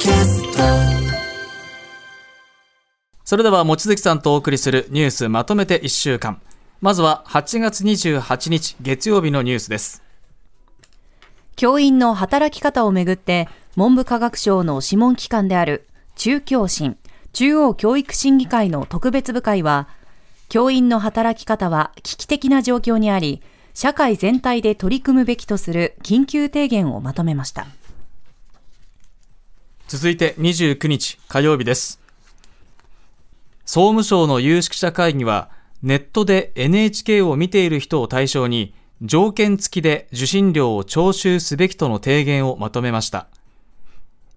キャスト。それでは望月さんとお送りするニュースまとめて1週間。まずは8月28日月曜日のニュースです。教員の働き方をめぐって文部科学省の諮問機関である中教審中央教育審議会の特別部会は教員の働き方は危機的な状況にあり社会全体で取り組むべきとする緊急提言をまとめました続いて29日火曜日です。総務省の有識者会議はネットで NHK を見ている人を対象に条件付きで受信料を徴収すべきとの提言をまとめました。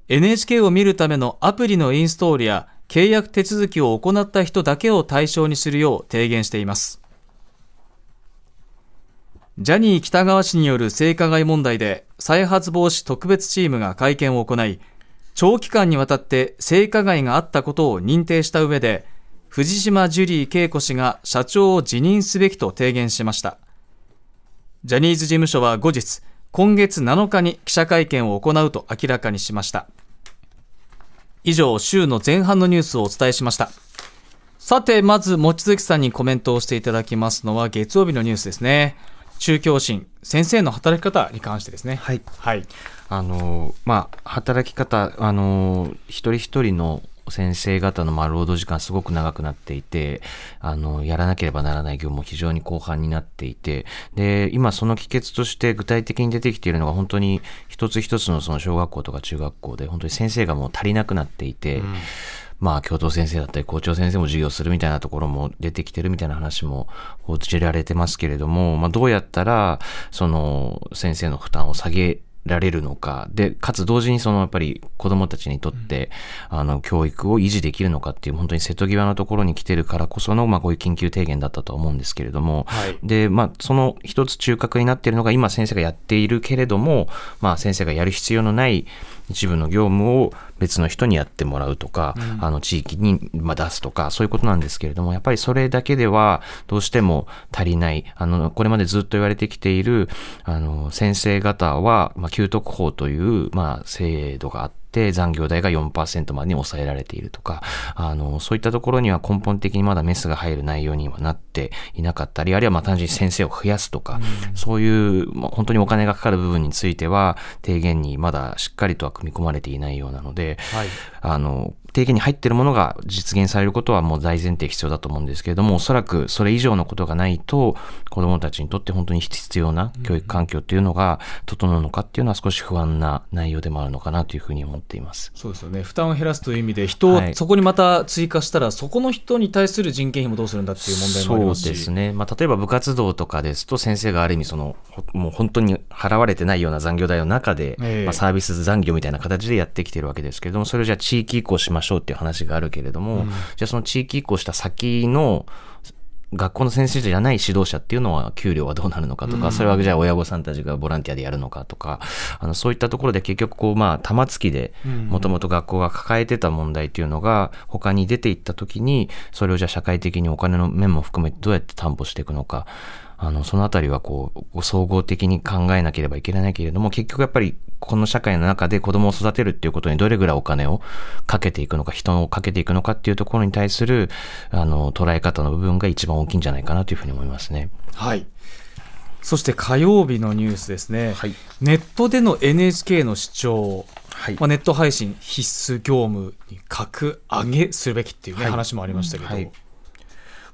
NHK を見るためのアプリのインストールや契約手続きを行った人だけを対象にするよう提言しています。ジャニー喜多川氏による性加害問題で再発防止特別チームが会見を行い長期間にわたって性加害があったことを認定した上で藤島ジュリー景子氏が社長を辞任すべきと提言しました。ジャニーズ事務所は後日今月7日に記者会見を行うと明らかにしました。以上週の前半のニュースをお伝えしました。さてまず望月さんにコメントをしていただきますのは月曜日のニュースですね。中教審先生の働き方に関してですね。はい、はい、あのまあ働き方あの一人一人の先生方のまあ労働時間すごく長くなっていて、あの、やらなければならない業務も非常に広範になっていて、で、今その帰結として具体的に出てきているのが本当に一つ一つのその小学校とか中学校で本当に先生がもう足りなくなっていて、うんまあ、教頭先生だったり校長先生も授業するみたいなところも出てきてるみたいな話も報じられてますけれども、まあ、どうやったら、その、先生の負担を下げられるのか、で、かつ同時にそのやっぱり子供たちにとって、うん、あの、教育を維持できるのかっていう本当に瀬戸際のところに来てるからこその、まあこういう緊急提言だったと思うんですけれども、はい、で、まあその一つ中核になっているのが今先生がやっているけれども、まあ先生がやる必要のない一部の業務を別の人にやってもらうとか、うん、あの地域に出すとか、そういうことなんですけれども、やっぱりそれだけではどうしても足りない。あの、これまでずっと言われてきている、あの、先生方は、まあ、給特法という、まあ、制度があって、って残業代が4%までに抑えられているとか、あの、そういったところには根本的にまだメスが入る内容にはなっていなかったり、あるいはまあ単純に先生を増やすとか、うん、そういう、まあ、本当にお金がかかる部分については、提言にまだしっかりとは組み込まれていないようなので、はい、あの、提言に入っているものが実現されることはもう大前提必要だと思うんですけれども、おそらくそれ以上のことがないと、子供たちにとって本当に必要な教育環境っていうのが整うのかっていうのは少し不安な内容でもあるのかなというふうに思っています。そうですよね。負担を減らすという意味で、人をそこにまた追加したら、はい、そこの人に対する人件費もどうするんだっていう問題もありますし。そうですね。まあ、例えば部活動とかですと、先生がある意味その、もう本当に払われてないような残業代の中で、えー、まあ、サービス残業みたいな形でやってきてるわけですけれども、それをじゃあ地域移行しましょうっていう話があるけれども、うん、じゃあその地域移行した先の学校の先生じゃない指導者っていうのは給料はどうなるのかとか、それはじゃあ親御さんたちがボランティアでやるのかとか、あのそういったところで結局こうまあ玉突きでもともと学校が抱えてた問題っていうのが他に出ていった時に、それをじゃあ社会的にお金の面も含めてどうやって担保していくのか、あの、そのあたりはこう、総合的に考えなければいけないけれども、結局やっぱりこの社会の中で子供を育てるっていうことにどれぐらいお金をかけていくのか、人をかけていくのかっていうところに対する、あの、捉え方の部分が一番大きいんじゃないかなというふうに思いますね。はい。そして火曜日のニュースですね。はい、ネットでの NHK の視聴、はい、まあ、ネット配信必須業務に格上げするべきっていうね、はい、話もありましたけど、はい、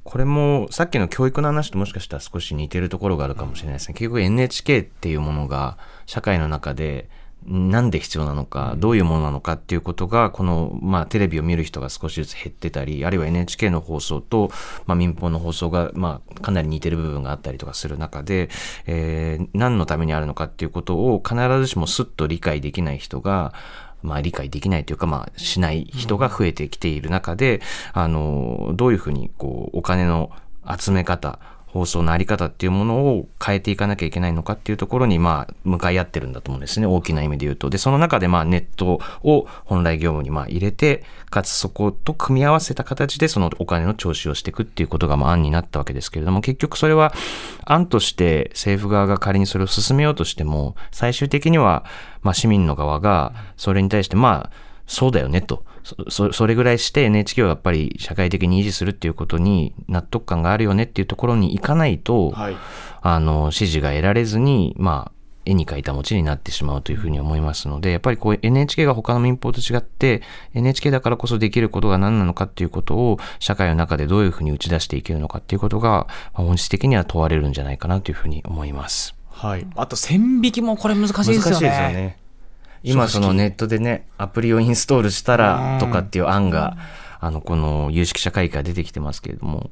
これもさっきの教育の話ともしかしたら少し似てるところがあるかもしれないですね。結局 NHK っていうものが社会の中でなんで必要なのか、どういうものなのかっていうことが、この、まあ、テレビを見る人が少しずつ減ってたり、あるいは NHK の放送と、まあ、民放の放送が、まあ、かなり似てる部分があったりとかする中で、えー、何のためにあるのかっていうことを必ずしもすっと理解できない人が、まあ理解できないというか、まあしない人が増えてきている中で、あの、どういうふうにこう、お金の集め方、放送のあり方っていうものを変えていかなきゃいけないのかっていうところに、まあ、向かい合ってるんだと思うんですね。大きな意味で言うと。で、その中で、まあ、ネットを本来業務に、まあ、入れて、かつそこと組み合わせた形で、そのお金の徴収をしていくっていうことが、まあ、案になったわけですけれども、結局それは、案として政府側が仮にそれを進めようとしても、最終的には、まあ、市民の側が、それに対して、まあ、そうだよねと。そそれぐらいして NHK をやっぱり社会的に維持するっていうことに納得感があるよねっていうところに行かないと、はい、あの、支持が得られずに、まあ、絵に描いた餅になってしまうというふうに思いますので、やっぱりこう NHK が他の民放と違って、NHK だからこそできることが何なのかっていうことを社会の中でどういうふうに打ち出していけるのかっていうことが、本質的には問われるんじゃないかなというふうに思います。はい。あと線引きもこれ難しいですよね。難しいですよね。今そのネットでね、アプリをインストールしたらとかっていう案が、あの、この有識者会議から出てきてますけれども、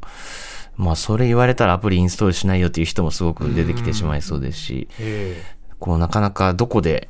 まあ、それ言われたらアプリインストールしないよっていう人もすごく出てきてしまいそうですし、こう、なかなかどこで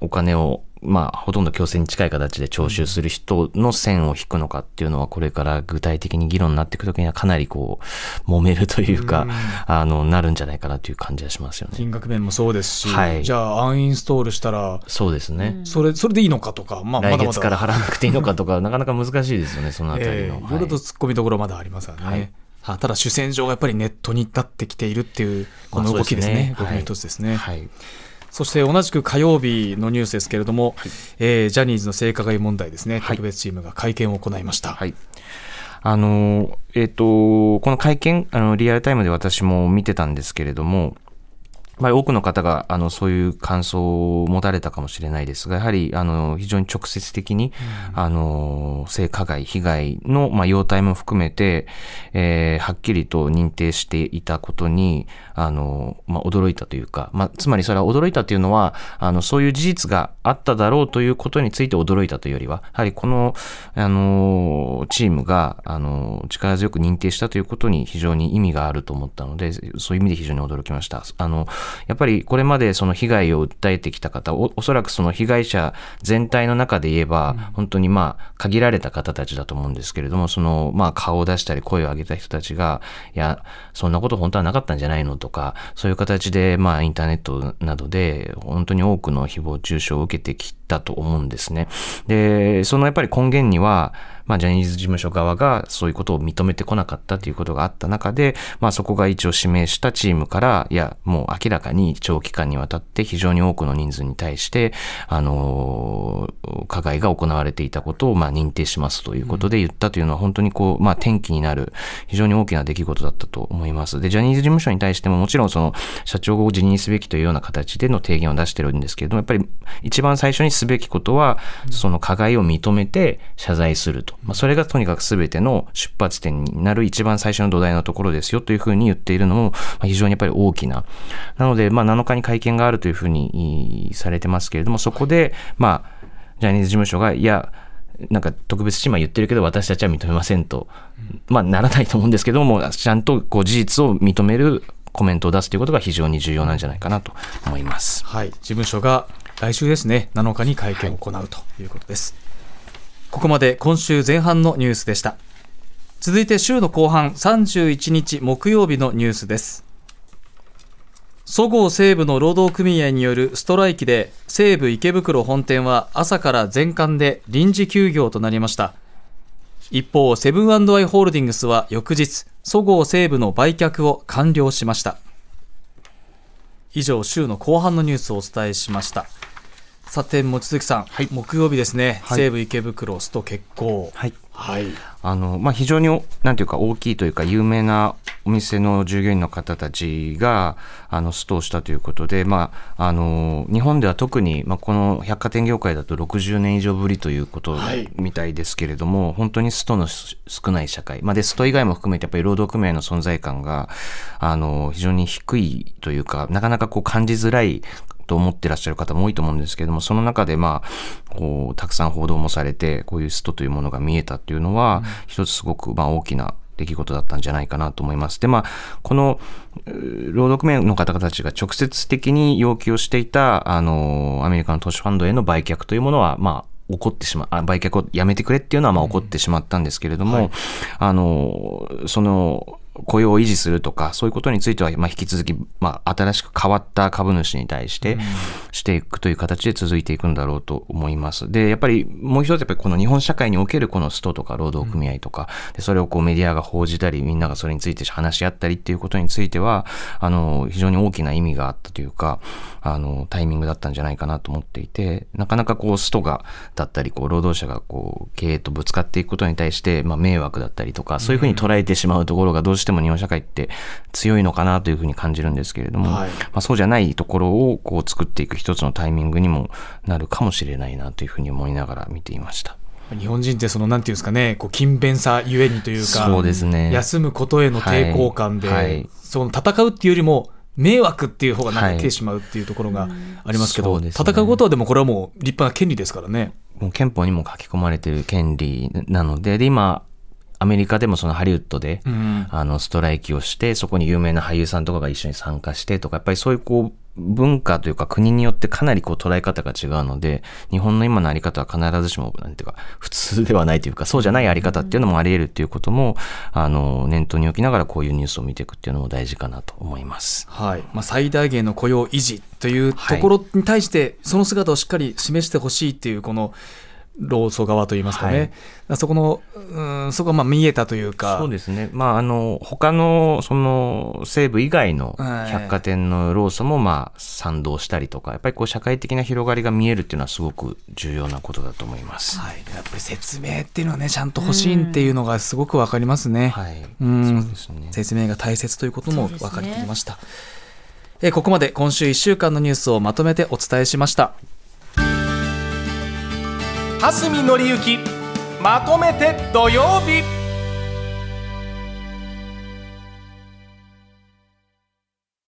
お金を、まあ、ほとんど強制に近い形で徴収する人の線を引くのかっていうのは、これから具体的に議論になっていくときにはかなりこう、揉めるというか、あの、なるんじゃないかなという感じはしますよね。金額面もそうですし、はい、じゃあ、アンインストールしたら、そうですね。それ、それでいいのかとか、まあ、来月から払わなくていいのかとか、なかなか難しいですよね、そのあたりの。いろいろと突っ込みどころまだありますよね。はいただ主戦場がやっぱりネットになってきているっていうこの動きですね、動きの一つですね。はい、そして同じく火曜日のニュースですけれども、はい、えー、ジャニーズの性加害問題ですね、特別チームが会見を行いました。はい。あの、えっ、ー、と、この会見、あの、リアルタイムで私も見てたんですけれども、まあ、多くの方があのそういう感想を持たれたかもしれないですが、やはりあの非常に直接的に、うん、あの性加害、被害の、まあ、様態も含めて、えー、はっきりと認定していたことに、あのまあ、驚いたというか、まあ、つまりそれは驚いたというのはあの、そういう事実があっただろうということについて驚いたというよりは、やはりこのあのチームがあの力強く認定したということに非常に意味があると思ったので、そういう意味で非常に驚きました。あのやっぱりこれまでその被害を訴えてきた方お、おそらくその被害者全体の中で言えば、本当にまあ限られた方たちだと思うんですけれども、そのまあ顔を出したり声を上げた人たちが、いや、そんなこと本当はなかったんじゃないのとか、そういう形でまあインターネットなどで本当に多くの誹謗中傷を受けてきたと思うんですね。で、そのやっぱり根源には、まあ、ジャニーズ事務所側がそういうことを認めてこなかったということがあった中で、まあ、そこが一応指名したチームから、いや、もう明らかに長期間にわたって非常に多くの人数に対して、あの、加害が行われていたことを、まあ、認定しますということで言ったというのは、本当にこう、まあ、転機になる、非常に大きな出来事だったと思います。で、ジャニーズ事務所に対しても、もちろんその、社長を辞任すべきというような形での提言を出してるんですけれども、やっぱり一番最初にすべきことは、その加害を認めて謝罪すると。まあ、それがとにかく全ての出発点になる一番最初の土台のところですよというふうに言っているのも、非常にやっぱり大きな。なので、まあ、7日に会見があるというふうにされてますけれども、そこで、まあ、ジャニーズ事務所が、いや、なんか特別チームは言ってるけど私たちは認めませんと、まあならないと思うんですけども、ちゃんとこう事実を認めるコメントを出すということが非常に重要なんじゃないかなと思います。はい、事務所が来週ですね、7日に会見を行うということです。ここまで今週前半のニュースでした。続いて週の後半31日木曜日のニュースです。そごう・西武の労働組合によるストライキで西武池袋本店は朝から全館で臨時休業となりました一方セブンアイ・ホールディングスは翌日そごう・西武の売却を完了しました以上週の後半のニュースをお伝えしましたさて望月さん、はい、木曜日ですね、はい、西武池袋スト決行、はい。はい。あのまあ、非常になんていうか大きいというか有名なお店の従業員の方たちがあのストをしたということで、まあ、あの日本では特に、まあ、この百貨店業界だと60年以上ぶりということみたいですけれども、はい、本当にストの少ない社会、まあ、でスト以外も含めてやっぱり労働組合の存在感があの非常に低いというかなかなかこう感じづらいと思ってらっしゃる方も多いと思うんですけども、その中でまあ、こう、たくさん報道もされて、こういうストというものが見えたっていうのは、うん、一つすごくまあ大きな出来事だったんじゃないかなと思います。で、まあ、この、労働組合の方々たちが直接的に要求をしていた、あの、アメリカの投資ファンドへの売却というものは、まあ、起こってしまう、売却をやめてくれっていうのはまあ起こってしまったんですけれども、うんはい、あの、その、雇用を維持するとか、そういうことについては、まあ、引き続き、まあ、新しく変わった株主に対してしていくという形で続いていくんだろうと思います。で、やっぱりもう一つ、やっぱりこの日本社会におけるこのストとか労働組合とか、でそれをこうメディアが報じたり、みんながそれについて話し合ったりっていうことについては、あの、非常に大きな意味があったというか、あの、タイミングだったんじゃないかなと思っていて、なかなかこう、ストが、だったり、こう、労働者がこう、経営とぶつかっていくことに対して、まあ、迷惑だったりとか、そういうふうに捉えてしまうところがどうしても日本社会って強いのかなというふうに感じるんですけれども、はいまあ、そうじゃないところをこう作っていく一つのタイミングにもなるかもしれないなというふうに思いながら見ていました。日本人ってそのなんていうんですかねこう勤勉さゆえにというかそうですね。休むことへの抵抗感で、はいはいその戦うっていうよりも迷惑っていう方がなんはいか来てしまうっていうところがありますけど、そうですね戦うことはでもこれはもう立派な権利ですからね。もう憲法にも書き込まれている権利なので、で、今、アメリカでもそのハリウッドで、うん。あの、ストライキをして、そこに有名な俳優さんとかが一緒に参加してとか、やっぱりそういうこう、文化というか国によってかなりこう捉え方が違うので、日本の今のあり方は必ずしも、なんていうか、普通ではないというか、そうじゃないあり方っていうのもあり得るっていうことも、あの、念頭に置きながらこういうニュースを見ていくっていうのも大事かなと思います。はい。まあ、最大限の雇用維持というところに対して、その姿をしっかり示してほしいっていう、この労組側といいますかね、はいそこの、うん、そこがまあ見えたというか、そうですね。まあ、あの、他の、その、西部以外のはい百貨店の労組も、まあ、賛同したりとか、やっぱりこう、社会的な広がりが見えるっていうのはすごく重要なことだと思います。はい、やっぱり説明っていうのはね、ちゃんと欲しいっていうのがすごくわかりますね。はい。うんそうですね。説明が大切ということも分かってきました、えーここまで今週1週間のニュースをまとめてお伝えしました蓮見紀之まとめて土曜日。